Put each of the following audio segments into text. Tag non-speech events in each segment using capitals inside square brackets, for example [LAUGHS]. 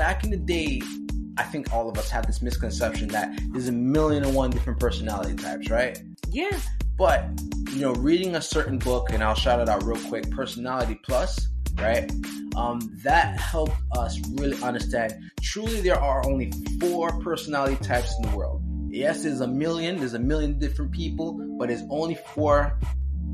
back in the day, I think all of us had this misconception that there's a million and one different personality types, right? Yeah. But, you know, reading a certain book, and I'll shout it out real quick Personality Plus, right? Um, that helped us really understand truly there are only four personality types in the world. Yes, there's a million, there's a million different people, but there's only four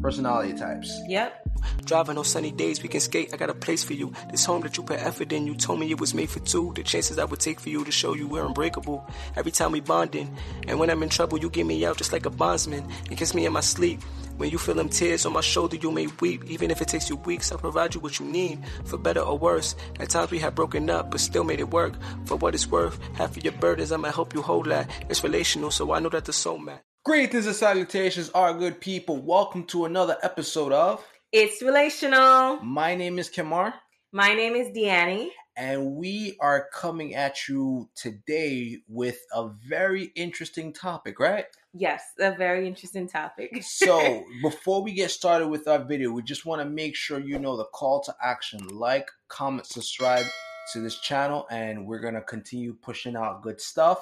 personality types. Yep. Driving on sunny days, we can skate. I got a place for you. This home that you put effort in. You told me it was made for two. The chances I would take for you to show you we're unbreakable. Every time we bonding, and when I'm in trouble, you get me out just like a bondsman. You kiss me in my sleep. When you feel them tears on my shoulder, you may weep. Even if it takes you weeks, I'll provide you what you need, for better or worse. At times we have broken up, but still made it work. For what it's worth, half of your burdens, I might help you hold that. It's relational, so I know that the soul match. Greetings and salutations, our good people. Welcome to another episode of It's relational. My name is Kamar, My name is Deannie. and we are coming at you today with a very interesting topic, right? Yes, a very interesting topic. So, [LAUGHS] before we get started with our video, we just want to make sure you know the call to action like, comment, subscribe to this channel, and we're going to continue pushing out good stuff.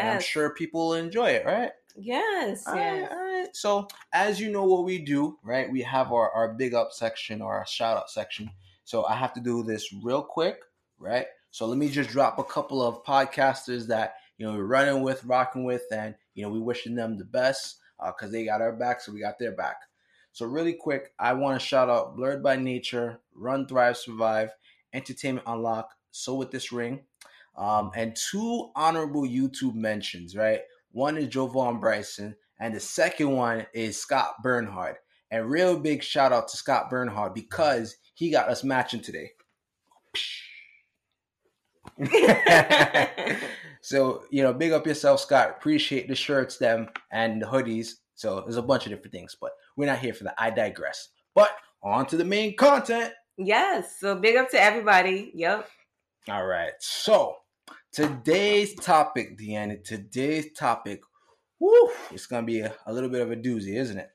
And I'm sure people will enjoy it, right? Yes. All right, yes. all right. So, as you know what we do, right? We have our, our big up section or our shout out section. So, I have to do this real quick, right? So, let me just drop a couple of podcasters that, you know, we're running with, rocking with, and, you know, we wishing them the best because they got our back, so we got their back. So, really quick, I want to shout out Blurred by Nature, Run, Thrive, Survive, Entertainment Unlock, So With This Ring, um, and two honorable YouTube mentions, right? One is Jovan Bryson, and the second one is Scott Bernhard. And real big shout out to Scott Bernhard because he got us matching today. [LAUGHS] so, you know, big up yourself, Scott. Appreciate the shirts, them, and the hoodies. So there's a bunch of different things, but we're not here for that. I digress. But on to the main content. yes. So big up to everybody. Yep. All right. So today's topic, Deanna, today's topic, whoo, it's gonna be a, a little bit of a doozy, isn't it?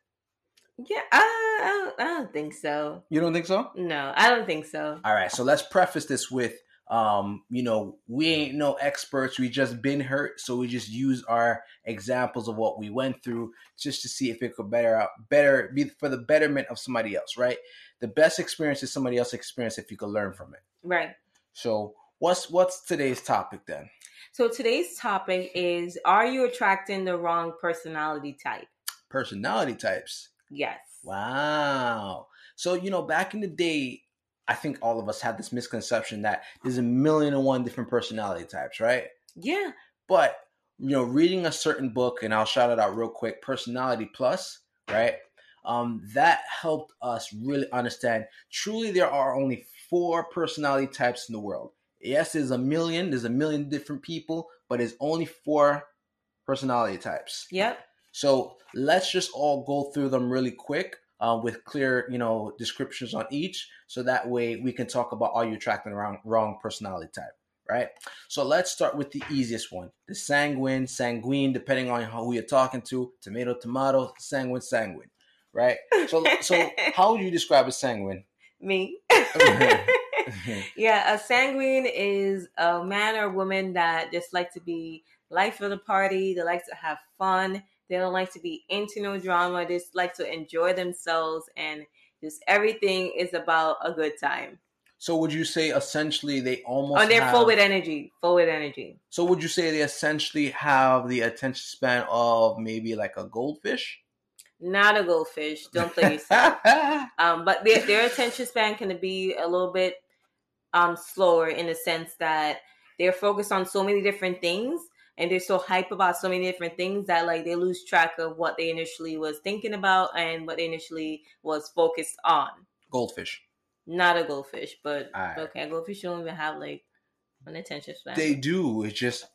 Yeah. I, I, don't, I don't think so. You don't think so? No, I don't think so. All right. So let's preface this with um, you know, we ain't no experts. We just been hurt, so we just use our examples of what we went through just to see if it could better out better be for the betterment of somebody else, right? The best experience is somebody else's experience if you could learn from it. Right. So what's what's today's topic then? So today's topic is Are you attracting the wrong personality type? Personality types. Yes. Wow. So, you know, back in the day, I think all of us had this misconception that there's a million and one different personality types, right? Yeah. But, you know, reading a certain book, and I'll shout it out real quick Personality Plus, right? Um, that helped us really understand truly there are only four personality types in the world. Yes, there's a million, there's a million different people, but there's only four personality types. Yep. So let's just all go through them really quick uh, with clear, you know, descriptions on each, so that way we can talk about are you attracting the wrong, wrong personality type, right? So let's start with the easiest one: the sanguine, sanguine, depending on who you're talking to. Tomato, tomato, sanguine, sanguine, right? So, so [LAUGHS] how would you describe a sanguine? Me. [LAUGHS] [LAUGHS] [LAUGHS] [LAUGHS] yeah, a sanguine is a man or woman that just like to be life of the party. They like to have fun. They don't like to be into no drama. They just like to enjoy themselves and just everything is about a good time. So would you say essentially they almost? Oh, they're have, full with energy. Full with energy. So would you say they essentially have the attention span of maybe like a goldfish? Not a goldfish. Don't play yourself. [LAUGHS] um, but their, their attention span can be a little bit um, slower in the sense that they're focused on so many different things and they're so hype about so many different things that like they lose track of what they initially was thinking about and what they initially was focused on. goldfish. Not a goldfish, but okay, goldfish don't even have like an attention span. They do. It's just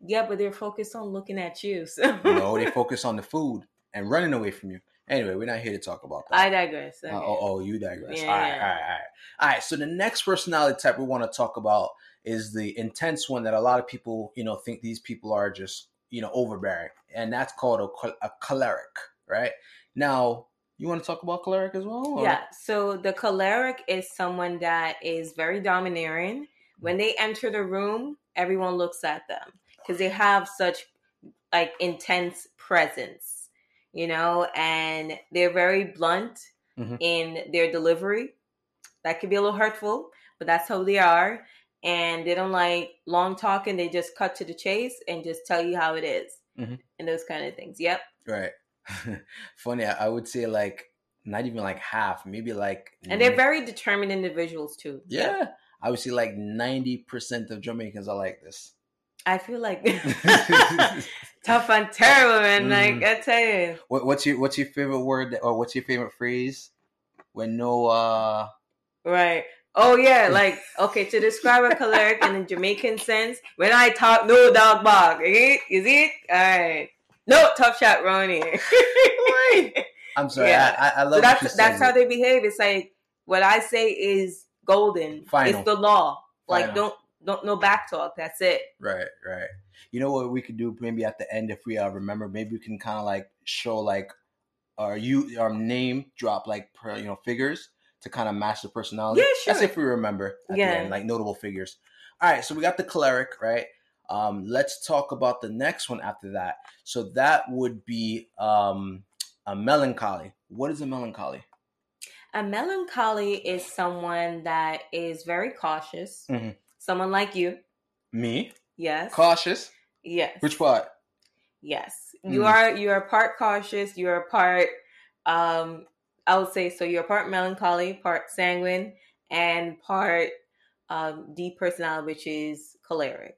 yeah, but they're focused on looking at you. So no. They [LAUGHS] focus on the food and running away from you. Anyway, we're not here to talk about that. I digress. Uh, oh, oh, you digress. Yeah. All right, all right, all right. All right. So the next personality type we want to talk about is the intense one that a lot of people, you know, think these people are just, you know, overbearing, and that's called a, a choleric, right? Now, you want to talk about choleric as well? or- Yeah. So the choleric is someone that is very domineering, When they enter the room, everyone looks at them because they have such like intense presence, you know, and they're very blunt Mhm. in their delivery. That could be a little hurtful, but that's how they are. And they don't like long talking. They just cut to the chase and just tell you how it is Mhm. and those kind of things. Yep. Right. [LAUGHS] Funny. I would say like not even like half, maybe like And they're very determined individuals too. yeah. I would say like ninety percent of Jamaicans are like this. I feel like [LAUGHS] tough and terrible, man. Mhm. Like I tell you, What, what's your what's your favorite word that- or what's your favorite phrase when no uh right? Oh yeah, [LAUGHS] like okay to describe a choleric in a Jamaican sense. When I talk, no dog bark. eh? Is it all right? No tough shot, Ronnie. [LAUGHS] I'm sorry, Yeah. I, I, love so that's that's how they behave. It's like what I say is golden. Final. It's the law. Like don't don't no back talk. That's it. Right, right. You know what we could do maybe at the end if we uh, remember, maybe we can kind of like show like our you our name drop like per, you know figures to kind of match the personality. Yeah, That's sure. if we remember. At Yeah. The end, like notable figures. All right, so we got the choleric, right? Um, let's talk about the next one after that. So that would be um, a melancholy. What is a melancholy? A melancholy is someone that is very cautious. Mhm. Someone like you. Me, Yes. cautious. yes. Which part? Yes. You Mm. are you are part cautious, you're part um I would say so you're part melancholy, part sanguine, and part um deep personality, which is choleric.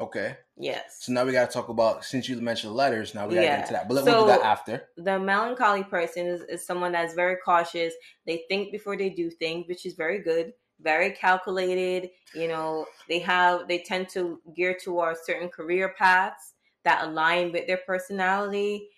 Okay. Yes. So now we got to talk about since you mentioned letters. Now we got to Yeah. get into that, but we'll do that after. the melancholy person is, is someone that's very cautious. They think before they do things, which is very good. Very calculated. You know, they have they tend to gear towards certain career paths that align with their personality.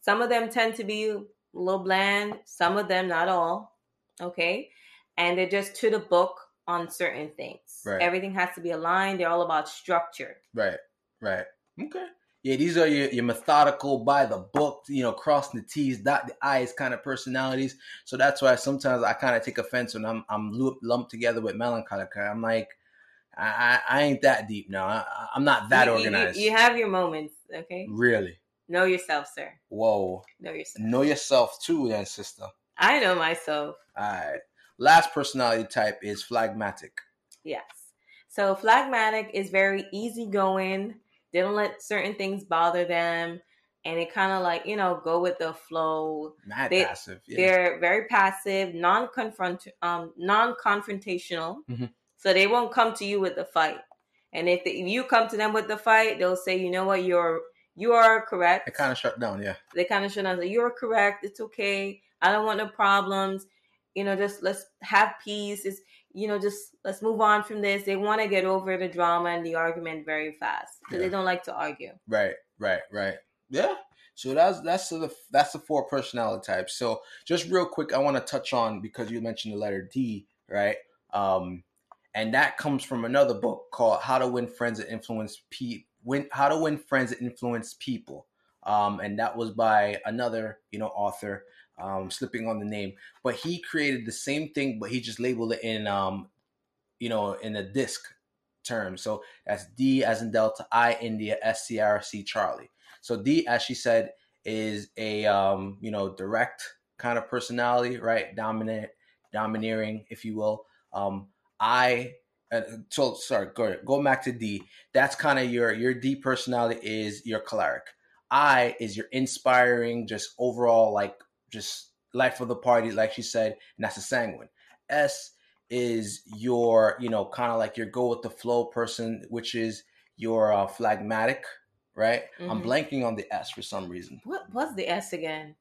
Some of them tend to be a little bland. Some of them, not all. Okay, and they're just to the book on certain things. Right. Everything has to be aligned. They're all about structure. Right, right. Okay. Yeah, these are your, your methodical, by the book, you know, crossing the T's, dot the I's kind of personalities. So that's why sometimes I kind of take offense when I'm I'm lumped together with melancholic. I'm like, I, I, ain't that deep now. I, I'm not that You- you- organized. You, have your moments. Okay, Really? know yourself, sir. Whoa. Know yourself. Know yourself too, then, sister. I know myself. All right. Last personality type is phlegmatic. Yes. So phlegmatic is very easygoing. They don't let certain things bother them, and it kind of like you know go with the flow. Mad They- passive. Yeah. They're very passive, non-confront, um, non-confrontational. Mhm. So they won't come to you with the fight. And if, if you come to them with the fight, they'll say, you know what, you're you are correct. They kind of shut down. Yeah. they kind of shut know that you're correct. It's okay. I don't want no problems. You know, just let's have peace. It's you know, just let's move on from this. They want to get over the drama and the argument very fast because Yeah. they don't like to argue. Right, right, right. Yeah. So that's that's the that's the four personality types. So just real quick, I want to touch on because you mentioned the letter D, right? Um, and that comes from another book called How to Win Friends and Influence Pe- Win How to Win Friends and Influence People. Um, and that was by another, you know, author. Um, slipping on the name, but he created the same thing, but he just labeled it in, um, you know, in a DISC term. So that's D as in Delta, I India, S C R C Charlie. So D, as she said, is a um, you know direct kind of personality, right? Dominant, domineering, if you will. Um, I uh, so sorry, go go back to D. That's kind of your your D personality is your choleric. I is your inspiring, just overall like just life of the party, like she said, and that's a sanguine. S is your you know kind of like your go with the flow person, which is your uh, phlegmatic, right? I'm Mhm. blanking on the S for some reason. What was the S again?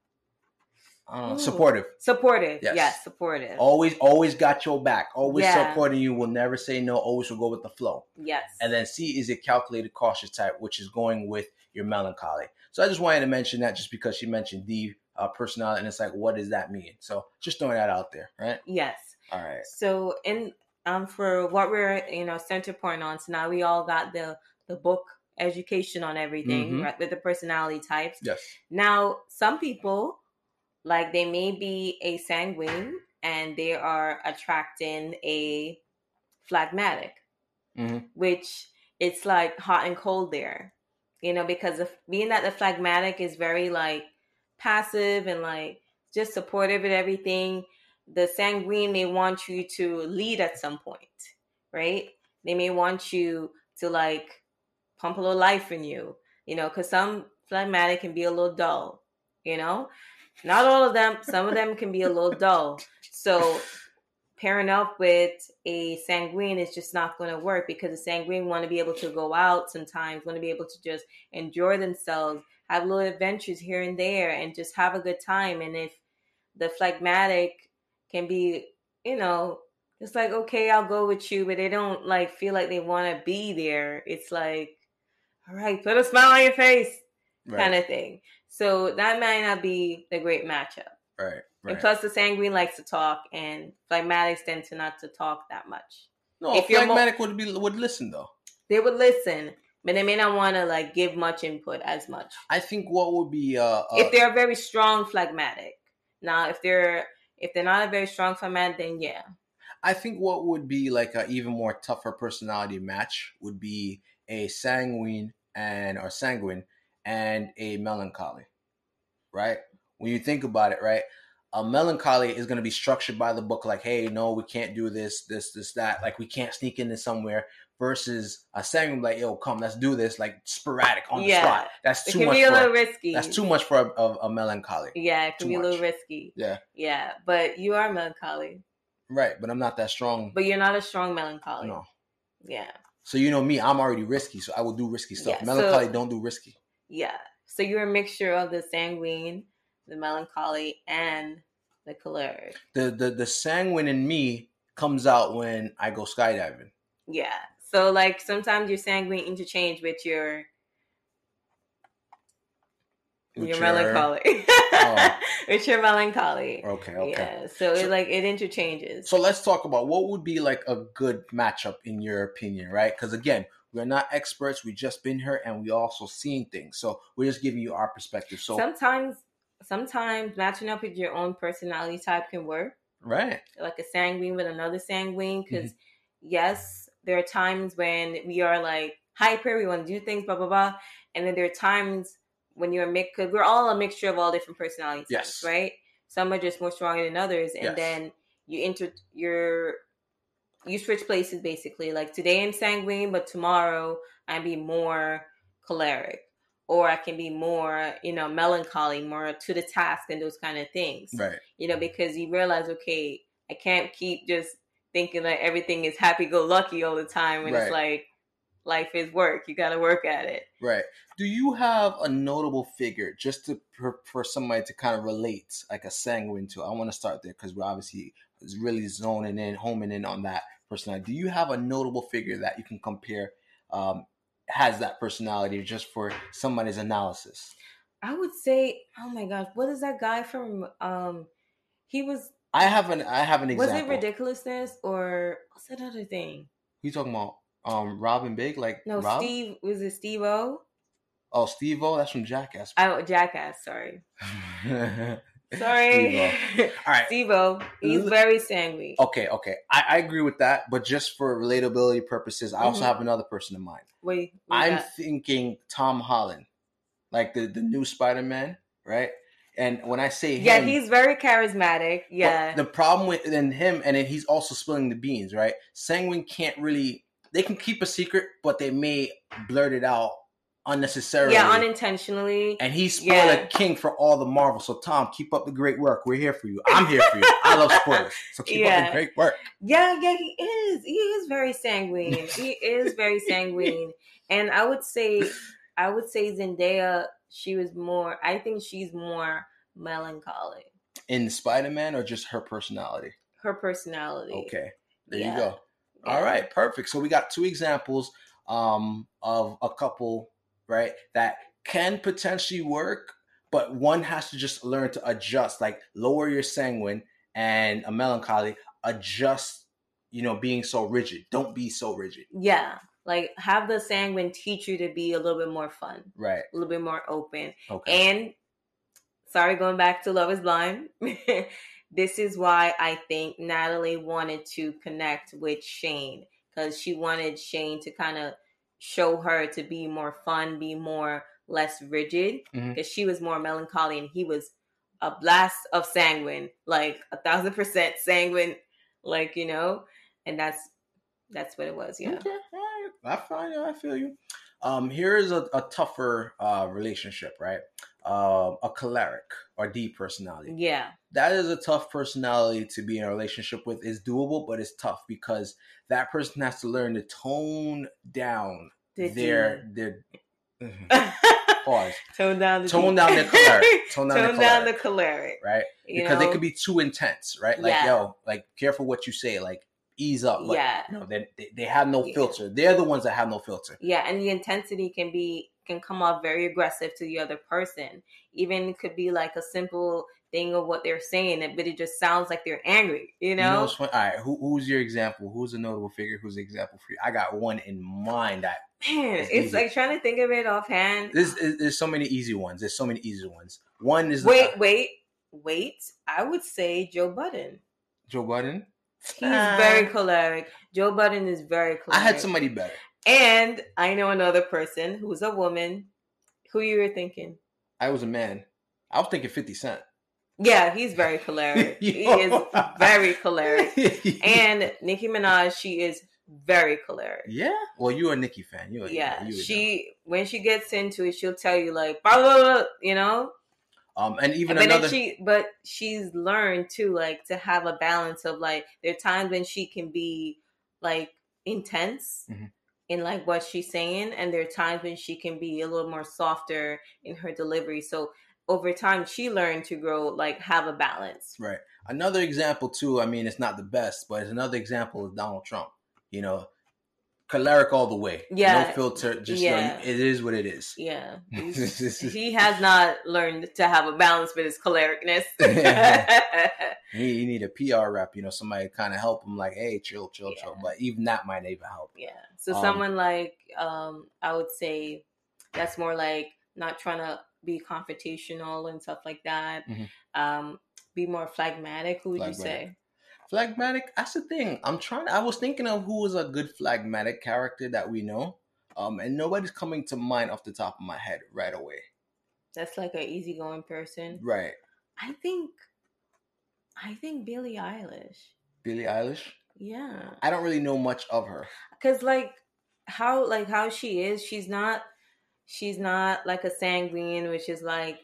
I don't know. Ooh. Supportive. Supportive. Yes. Yes, supportive. Always, always got your back. Always Yeah. supporting you. Will never say no. Always will go with the flow. Yes. And then C is a calculated, cautious type, which is going with your melancholy. So I just wanted to mention that just because she mentioned D uh, personality, and it's like, what does that mean? So just throwing that out there, right? yes. All right. So in um for what we're you know center point on, so now we all got the the book education on everything, Mhm. right? With the personality types. Yes. Now, some people, like they may be a sanguine and they are attracting a phlegmatic. Mhm. which it's like hot and cold there. You know, because of being that the phlegmatic is very like passive and like just supportive and everything, the sanguine may want you to lead at some point, right? They may want you to like pump a little life in you, you know, because some phlegmatic can be a little dull, you know. Not all of them. Some of them can be a little dull. So pairing up with a sanguine is just not going to work because the sanguine want to be able to go out sometimes, want to be able to just enjoy themselves, have little adventures here and there, and just have a good time. And if the phlegmatic can be, you know, it's like okay, I'll go with you, but they don't like feel like they want to be there. It's like, all right, put a smile on your face, Right. kind of thing. So that might not be the great matchup. right. Right. And plus, the sanguine likes to talk, and phlegmatics tend to not to talk that much. no, if you're mo- phlegmatic would be would listen though. They would listen, but they may not want to like give much input as much. I think what would be uh, uh if they're very strong phlegmatic. Now, if they're if they're not a very strong phlegmatic, then yeah, I think what would be like a even more tougher personality match would be a sanguine and or sanguine and a melancholy, right? When you think about it, right? A melancholy is going to be structured by the book, like, hey, no, we can't do this, this, this, that. Like, we can't sneak into somewhere. Versus a sanguine, like, yo, come, let's do this, like sporadic on Yeah. the spot. That's it too can much. be a For, little risky. that's too much for a, a, a melancholy. Yeah, it can too be a little risky. Yeah, Yeah, but you are melancholy, right. But I'm not that strong. but you're not a strong melancholy. no. Yeah, So you know me, I'm already risky, so I will do risky stuff. Yeah, Melancholy so- don't do risky. yeah. So you're a mixture of the sanguine, the melancholy, and the choleric. The the the sanguine in me comes out when I go skydiving. Yeah. So like sometimes your sanguine interchange with your With your your- melancholy. Oh. [LAUGHS] with your melancholy. Okay, okay. Yeah. So, So- it like it interchanges. So let's talk about what would be like a good matchup in your opinion, right? Because again, we're not experts. We just been here and we also seen things. So we're just giving you our perspective. So sometimes sometimes matching up with your own personality type can work. right, Like a sanguine with another sanguine. Mm-hmm. Because yes, there are times when we are like hyper, we want to do things, blah blah blah. And then there are times when you're a mix because we're all a mixture of all different personality types, right? Some are just more stronger than others, and Yes. then you enter your you switch places basically. Like today I'm sanguine, but tomorrow I be more choleric, or I can be more you know melancholy, more to the task, and those kind of things. right, You know, because you realize, okay, I can't keep just thinking that everything is happy go lucky all the time when Right. it's like life is work. You got to work at it. right. Do you have a notable figure just to for, for somebody to kind of relate, like a sanguine to? I want to start there because we're obviously really zoning in, homing in on that personality. Do you have a notable figure that you can compare? Um, has that personality just for somebody's analysis? I would say, oh my gosh, what is that guy from? Um, he was I have an I have an example. was it ridiculousness or what's that other thing? Who you talking about um Robin Big like No, Rob? Steve was it Steve-O? Oh, Steve-O. That's from Jackass. Oh, Jackass. Sorry, [LAUGHS] [LAUGHS] All sorry. right. Steve-O. He's very sanguine. Okay, okay. I, I agree with that, but just for relatability purposes, I also Mhm. have another person in mind. Wait, I'm got? thinking Tom Holland, like the the new Spider Man, right? And when I say him, yeah, he's very charismatic. Yeah, the problem with then him, and then he's also spilling the beans, right? Sanguine can't really. They can keep a secret, but they may blurt it out unnecessarily. yeah, unintentionally. and he's spoiler Yeah. king for all the Marvel. So Tom, keep up the great work. We're here for you. I'm here for you. I love [LAUGHS] spoilers. So keep up the great work. Yeah, yeah, he is. He is very sanguine. he is very sanguine. And I would say I would say Zendaya, she was more I think she's more melancholy. In Spider Man or just her personality? Her personality. Okay. There Yeah. you go. Yeah. All right, perfect. So we got two examples um, of a couple, right, that can potentially work, but one has to just learn to adjust, like lower your sanguine and a melancholy, adjust, you know, being so rigid. Don't be so rigid. Yeah. Like have the sanguine teach you to be a little bit more fun, Right. a little bit more open. Okay. And sorry, going back to Love is Blind. [LAUGHS] this is why I think Natalie wanted to connect with Shane because she wanted Shane to kind of show her to be more fun, be more less rigid, mm-hmm. because she was more melancholy and he was a blast of sanguine, like a thousand percent sanguine, like you know, and that's that's what it was. Yeah. Okay, all right. I find you. I feel you. Um, here's a, a tougher uh, relationship, right? Um, a choleric or D personality. Yeah. That is a tough personality to be in a relationship with. It's doable, but it's tough because that person has to learn to tone down The their their [LAUGHS] pause, tone down the tone down the choleric, [LAUGHS] tone down, tone the, down the choleric, choleric. right? you Because they could be too intense, right? Like Yeah. yo, like careful what you say, like ease up. Yeah. you know, they, they have no Yeah. filter. They're the ones that have no filter. Yeah, and the intensity can be can come off very aggressive to the other person. Even it could be like a simple thing of what they're saying, but it just sounds like they're angry. You know? what's funny? All right, who, who's your example? Who's a notable figure? Who's the example for you? I got one in mind that Man, It's easy. like trying to think of it offhand. there's, there's so many easy ones. There's so many easy ones. One is Wait, uh, wait, wait. I would say Joe Budden. Joe Budden. He's Ah. very choleric. Joe Budden is very choleric. I had somebody better. And I know another person who's a woman. Who you were thinking? I was a man. I was thinking Fifty Cent. Yeah, he's very choleric. [LAUGHS] he is very choleric. [LAUGHS] And Nicki Minaj, she is very choleric. yeah. Well, you're a Nicki fan. You're Yeah, you a she when she gets into it, she'll tell you like blah blah blah, you know. Um, and even but another. she, but she's learned too, like to have a balance of like there are times when she can be like intense Mhm. in like what she's saying, and there are times when she can be a little more softer in her delivery. So over time, she learned to grow like have a balance. Right. Another example too. I mean, it's not the best, but it's another example of Donald Trump. You know, choleric all the way. Yeah. No filter. Just you know, it is what it is. Yeah, [LAUGHS] he has not learned to have a balance with his cholericness. [LAUGHS] [LAUGHS] He, he need a PR rep. You know, somebody kind of help him. Like, hey, chill, chill, chill. But even that might even help. Yeah. So Um, someone like um I would say that's more like not trying to be confrontational and stuff like that. Mhm. Um be more phlegmatic, who would you say? Phlegmatic. That's the thing. I'm trying. I was thinking of who was a good phlegmatic character that we know. Um, and nobody's coming to mind off the top of my head right away. That's like an easygoing person. Right. I think I think Billie Eilish. Billie Eilish. Yeah. I don't really know much of her. Cuz like how like how she is, she's not she's not like a sanguine which is like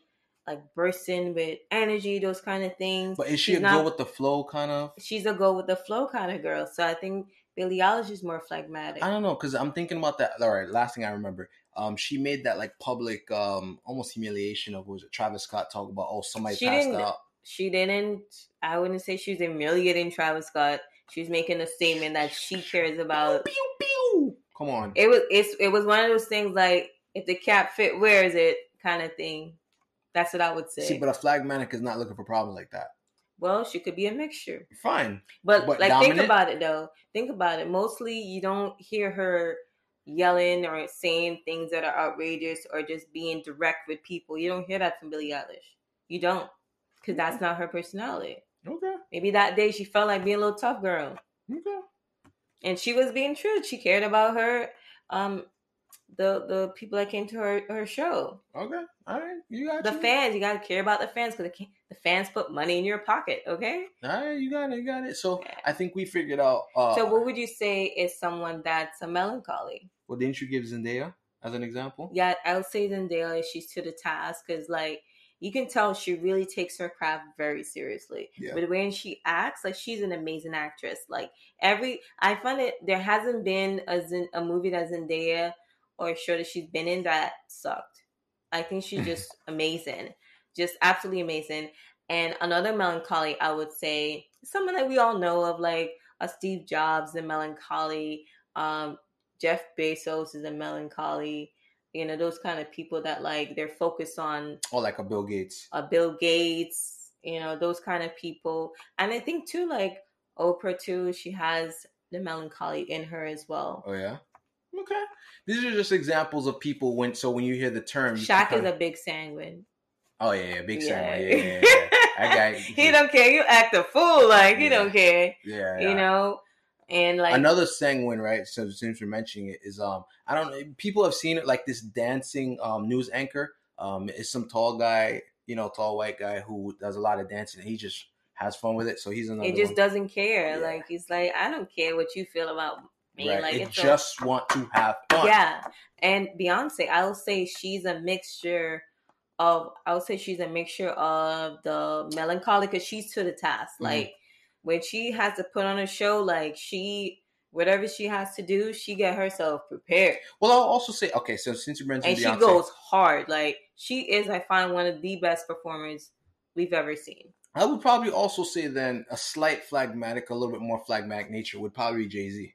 like bursting with energy, those kind of things. But is she She's a not- go with the flow kind of? she's a go with the flow kind of girl. So I think Billie Eilish is more phlegmatic. I don't know because I'm thinking about that. All right, last thing I remember, um, she made that like public, um, almost humiliation of what was it Travis Scott talk about? Oh, somebody She passed didn't- out. She didn't. I wouldn't say she was humiliating Travis Scott. She's making a statement that she cares about. Pew pew. Come on. It was. It's. It was one of those things like if the cap fit, wears it kind of thing. That's what I would say. See, but a phlegmatic is not looking for problems like that. well, she could be a mixture. Fine. But, But like, think about it though. Think about it. Mostly, you don't hear her yelling or saying things that are outrageous or just being direct with people. You don't hear that from Billie Eilish. You don't, because that's not her personality. Okay. Maybe that day she felt like being a little tough girl, Okay. and she was being true. She cared about her, um, the the people that came to her her show, Okay. All right. You got the you. fans. You got to care about the fans because the, fans put money in your pocket. Okay. All right. You got it. You got it. So Yeah. I think we figured out. Uh, so, what would you say is someone that's a melancholy? well, didn't you give Zendaya as an example? yeah, I would say Zendaya, she's to the task because, like, you can tell she really takes her craft very seriously. Yeah. But when she acts, like, she's an amazing actress. Like, every, I find it, there hasn't been a, Zen, a movie that Zendaya or show that she's been in that sucked. I think she's just amazing. Just absolutely amazing. And another melancholy, I would say, someone that we all know of, like a Steve Jobs, the melancholy. Um, Jeff Bezos is a melancholy. You know, those kind of people that like they're focused on Or like a Bill Gates. A Bill Gates. You know, those kind of people. And I think too, like Oprah too, she has the melancholy in her as well. Oh yeah. Okay. These are just examples of people when. So when you hear the term, Shaq is a big sanguine. Oh yeah, yeah, big yeah. Yeah, yeah, yeah. I [LAUGHS] got he don't care. You act a fool, like he Yeah. don't care. Yeah, You know, and like Another sanguine, right? So since we're mentioning it, is um, I don't know. People have seen it like this dancing um news anchor. Um, it's some tall guy, you know, tall white guy who does a lot of dancing. He just has fun with it. So he's another. it just one. doesn't care. Like he's like, I don't care what you feel about me. Right. Like it a- just want to have fun. Yeah. And Beyonce, I'll say she's a mixture of I'll say she's a mixture of the melancholy because she's to the task. Mhm. Like when she has to put on a show, like she whatever she has to do, she get herself prepared. Well, I'll also say, okay, so since you mentioned And Beyonce, she goes hard. Like she is, I find, one of the best performers we've ever seen. I would probably also say then a slight phlegmatic, a little bit more phlegmatic nature would probably be Jay Z.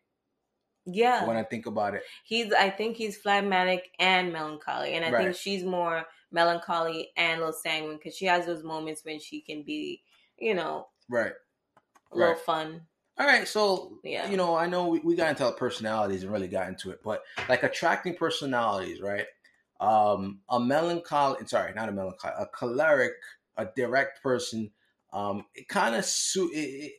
Yeah. When I think about it, he's I think he's phlegmatic and melancholy, and I think she's more melancholy and a little sanguine because she has those moments when she can be, you know, right? a little fun. All right, so Yeah. you know, I know we, we got into personalities and really got into it, but like attracting personalities, right? Um, a melancholy, sorry, not a melancholy, a choleric, a direct person, um, it kind of su- it, it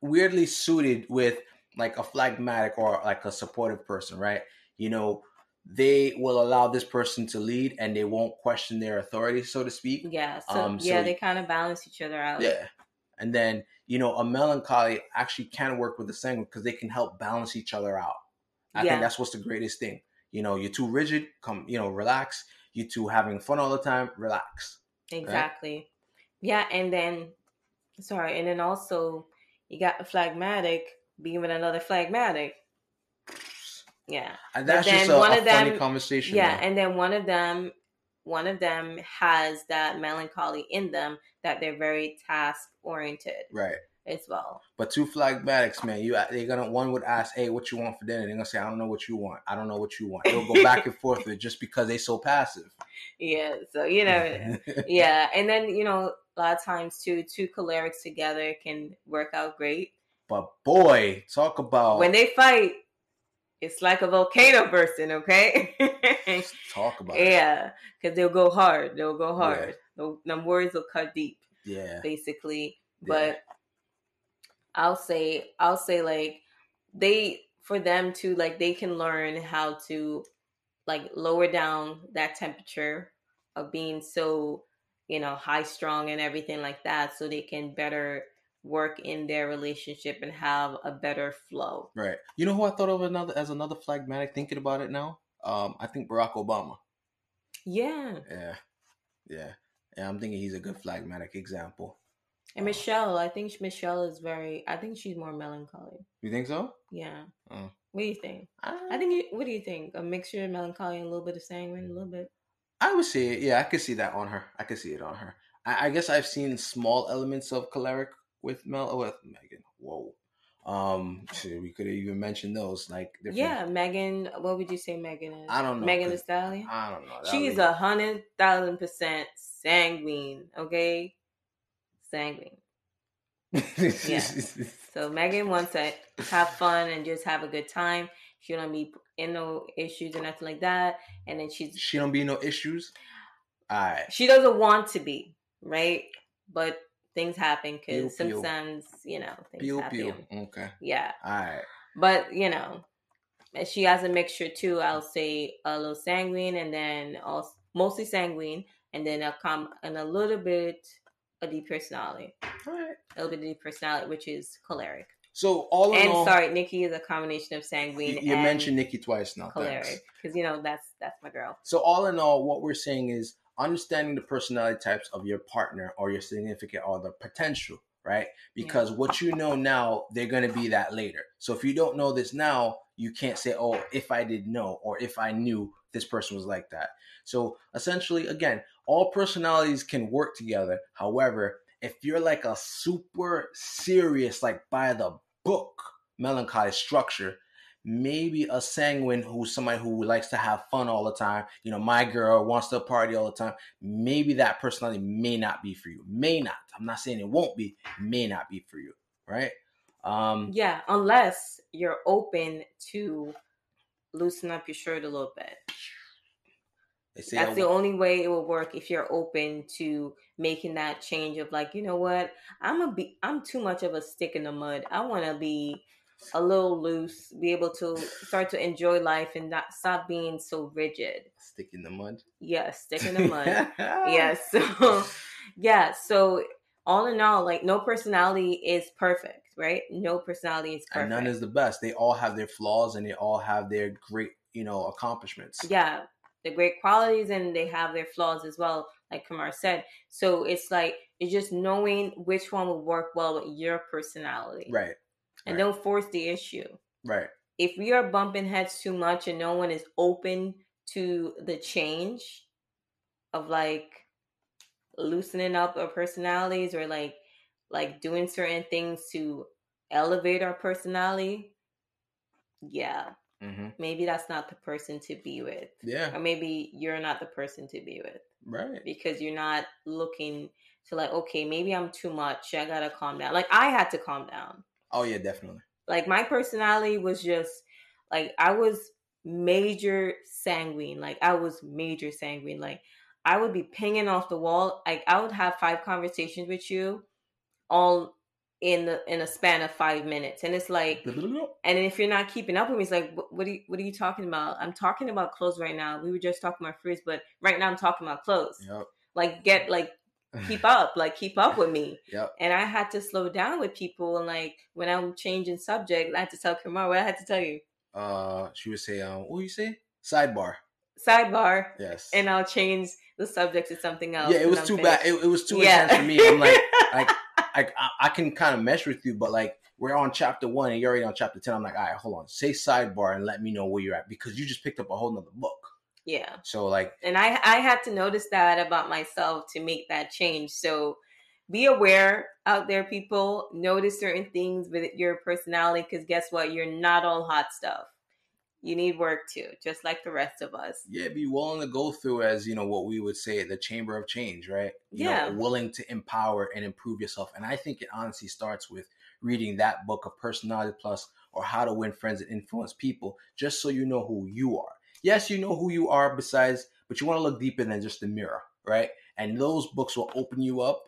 weirdly suited with like a phlegmatic or like a supportive person, right? You know, they will allow this person to lead and they won't question their authority, so to speak. Yeah, so Um, so- yeah, they kind of balance each other out. Yeah. And then, you know, a melancholy actually can work with the sanguine because they can help balance each other out. I Yeah. think that's what's the greatest thing. You know, you're too rigid, come, you know, relax. You two having fun all the time, relax. exactly. Yeah, and then sorry, and then also you got the phlegmatic being with another phlegmatic. Yeah. And that's just a, one a of funny them- conversation. Yeah, though. and then one of them one of them has that melancholy in them that they're very task oriented right. as well. But two phlegmatics, man, you they're gonna one would ask, "Hey, what you want for dinner?" They're gonna say, "I don't know what you want. I don't know what you want." They'll go [LAUGHS] back and forth with it just because they're so passive. Yeah, so you know, [LAUGHS] yeah, and then you know, a lot of times too, two cholerics together can work out great. But boy, talk about When they fight, it's like a volcano bursting. Okay, [LAUGHS] talk about it. yeah, because they'll go hard. They'll go Yeah. hard. The them words will cut deep, Yeah. basically. Yeah. But I'll say, I'll say, like they for them to like they can learn how to like lower down that temperature of being so you know high strong and everything like that so they can better work in their relationship and have a better flow Right. You know who I thought of another as another phlegmatic thinking about it now? Um, I think Barack Obama. yeah Yeah. Yeah. Yeah, I'm thinking he's a good phlegmatic example. and michelle i think michelle is very i think she's more melancholy You think so? yeah Oh. what do you think i I, think you, what do you think a mixture of melancholy and a little bit of sanguine a little bit I would say. Yeah, I could see that on her. I could see it on her. I, I guess I've seen small elements of choleric with Mel with Megan. Whoa. Um, shit, we could have even mentioned those. Like, different, yeah megan what would you say megan is I don't know, megan Thee Stallion I don't know. She's a hundred thousand percent sanguine, okay? Sanguine. [LAUGHS] yeah. So Megan wants to have fun and just have a good time. She don't be in no issues or nothing like that. And then she's she don't be no issues. All right. she doesn't want to be right, but things happen because sometimes you know things Pew happen. pew. Okay. Yeah, All right. but you know, eh, she has a mixture too. I'll say a little sanguine, and then also mostly sanguine, and then a com and a little bit a deep personality, All right. a little bit of deep personality, which is choleric. So all in And all, sorry, Nicki is a combination of sanguine you, you mentioned Nicki twice now. choleric because you know that's that's my girl. So all in all, what we're saying is understanding the personality types of your partner or your significant other potential, right? Because what you know now, they're going to be that later. So if you don't know this now, you can't say, "Oh, if I did know," or "If I knew this person was like that." So essentially, again, all personalities can work together. However, if you're like a super serious, like by the book melancholy structure, maybe a sanguine who's somebody who likes to have fun all the time, you know, my girl wants to party all the time, maybe that personality may not be for you. May not. I'm not saying it won't be, may not be for you, right? Um Yeah, unless you're open to loosen up your shirt a little bit. they say That's I- the only way it will work if you're open to making that change of like, you know what, I'm a be I'm too much of a stick in the mud. I want to be a little loose, be able to start to enjoy life and not stop being so rigid. Stick in the mud. Yeah, stick in the mud. [LAUGHS] yeah, so yeah, so all in all, like no personality is perfect, right? No personality is perfect. And none is the best. They all have their flaws and they all have their great, you know, accomplishments. yeah, the great qualities and they have their flaws as well, like Kamar said. So it's like it's just knowing which one will work well with your personality. Right. And right. don't force the issue. Right. If we are bumping heads too much and no one is open to the change of like loosening up our personalities or like like doing certain things to elevate our personality, yeah, hmm maybe that's not the person to be with. Yeah. Or maybe you're not the person to be with Right. because you're not looking to like, okay, maybe I'm too much. I gotta calm down. Like I had to calm down. Oh yeah, definitely. Like my personality was just like I was major sanguine. Like I was major sanguine. Like I would be pinging off the wall. Like I would have five conversations with you all in the in a span of five minutes. And it's like [LAUGHS] and if you're not keeping up with me, it's like, what, what are you, what are you talking about? I'm talking about clothes right now. We were just talking about fruits, but right now I'm talking about clothes. Yep. Like, get like keep up, like keep up with me. [LAUGHS] Yep. And I had to slow down with people, and like when I'm changing subject, I had to tell Kamar what I had to tell you. Uh, she would say, um, what do you say? Sidebar. Sidebar, Yes. and I'll change the subject to something else. yeah, it was I'm too finished. bad. It, it was too Yeah. intense for me. I'm like, [LAUGHS] like, like I, I can kind of mesh with you, but like we're on chapter one and you're already on chapter ten. I'm like, all right, hold on, say sidebar and let me know where you're at because you just picked up a whole nother book. Yeah. So like, and I I had to notice that about myself to make that change. So be aware out there, people. Notice certain things with your personality because guess what? You're not all hot stuff. You need work too, just like the rest of us. yeah, be willing to go through as you know what we would say the chamber of change, right? You Yeah. know, willing to empower and improve yourself. And I think it honestly starts with reading that book of Personality Plus or How to Win Friends and Influence People, just so you know who you are. Yes, you know who you are besides, but you want to look deeper than just the mirror, right? And those books will open you up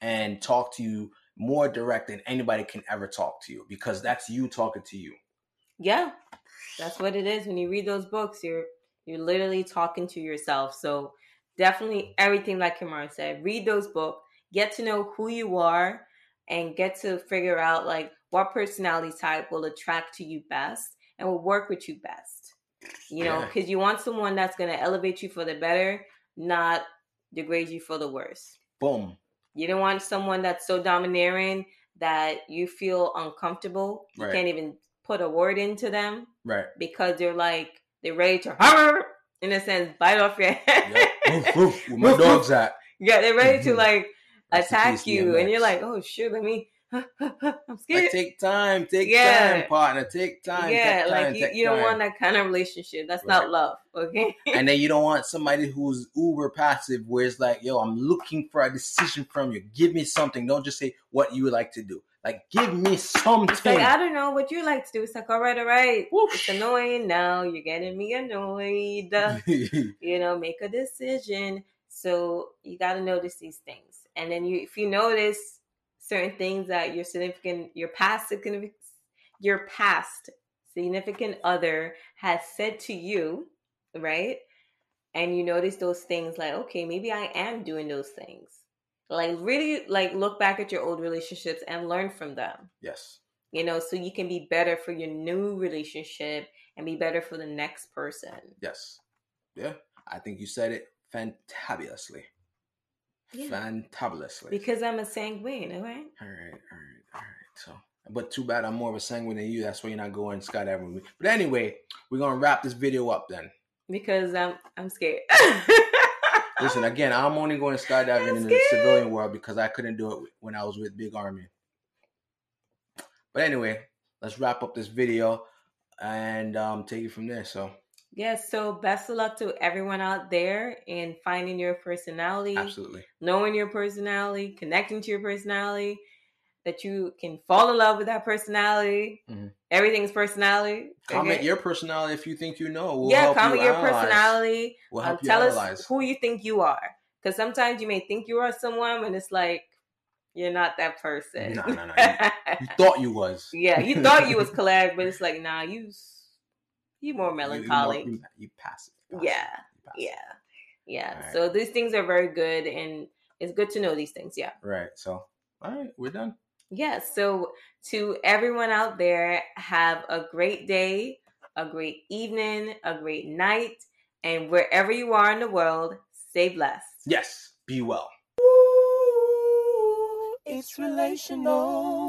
and talk to you more direct than anybody can ever talk to you because that's you talking to you. Yeah, that's what it is. When you read those books, you're you're literally talking to yourself. So definitely everything like Kamara said, read those books, get to know who you are, and get to figure out like what personality type will attract to you best and will work with you best. You know, Yeah. because you want someone that's gonna elevate you for the better, not degrade you for the worse. Boom. You don't want someone that's so domineering that you feel uncomfortable. You can't even put a word into them Right. because they're like they're ready to in a sense bite off your head. Yep. Woof, woof. Where my [LAUGHS] dog's at. yeah, they're ready to Mhm. like attack you, and you're like, oh shit, let me. [LAUGHS] I'm Like, scared. take time, take Yeah. time, partner, take time. yeah, take like you, you don't time. want that kind of relationship. That's Right. not love, okay? and then you don't [LAUGHS] want somebody who's uber passive, where it's like, yo, I'm looking for a decision from you. Give me something. Don't just say what you would like to do. Like, give me something. It's like I don't know what you like to do. It's like all right, all right. Whoosh. It's annoying now. You're getting me annoyed. [LAUGHS] you know, make a decision. So you got to notice these things, and then you, if you notice certain things that your significant, your past significant, your past significant other has said to you, right? And you notice those things, like, okay, maybe I am doing those things. Like, really, like, look back at your old relationships and learn from them yes. you know, so you can be better for your new relationship and be better for the next person. Yes. Yeah. I think you said it fantabulously. Yeah. Fantabulously. Because I'm a sanguine, all right? all right, all right, all right. So, but too bad I'm more of a sanguine than you. That's why you're not going skydiving with me. But anyway, we're gonna wrap this video up then. Because I'm I'm scared. [LAUGHS] Listen, again, I'm only going skydiving [LAUGHS] I'm in the civilian world because I couldn't do it when I was with Big Army. But anyway, let's wrap up this video and um, take it from there. So, yes, so best of luck to everyone out there in finding your personality, absolutely. knowing your personality, connecting to your personality, that you can fall in love with that personality. Mhm. Everything's personality. Comment okay? your personality if you think you know. We'll yeah, help comment you your analyze. personality. We'll Um, you tell analyze. us who you think you are. Because sometimes you may think you are someone when it's like You're not that person. No, no, no. You, you [LAUGHS] thought you was. yeah, you thought you was [LAUGHS] collab, but it's like, nah, you you more melancholic. You, you, you passive. passive. Yeah, You passive. yeah, yeah. Alright. So these things are very good, and it's good to know these things. Yeah. Right. So, all right, we're done. Yes. So to everyone out there, have a great day, a great evening, a great night, and wherever you are in the world, stay blessed. Yes. Be well. It's relational.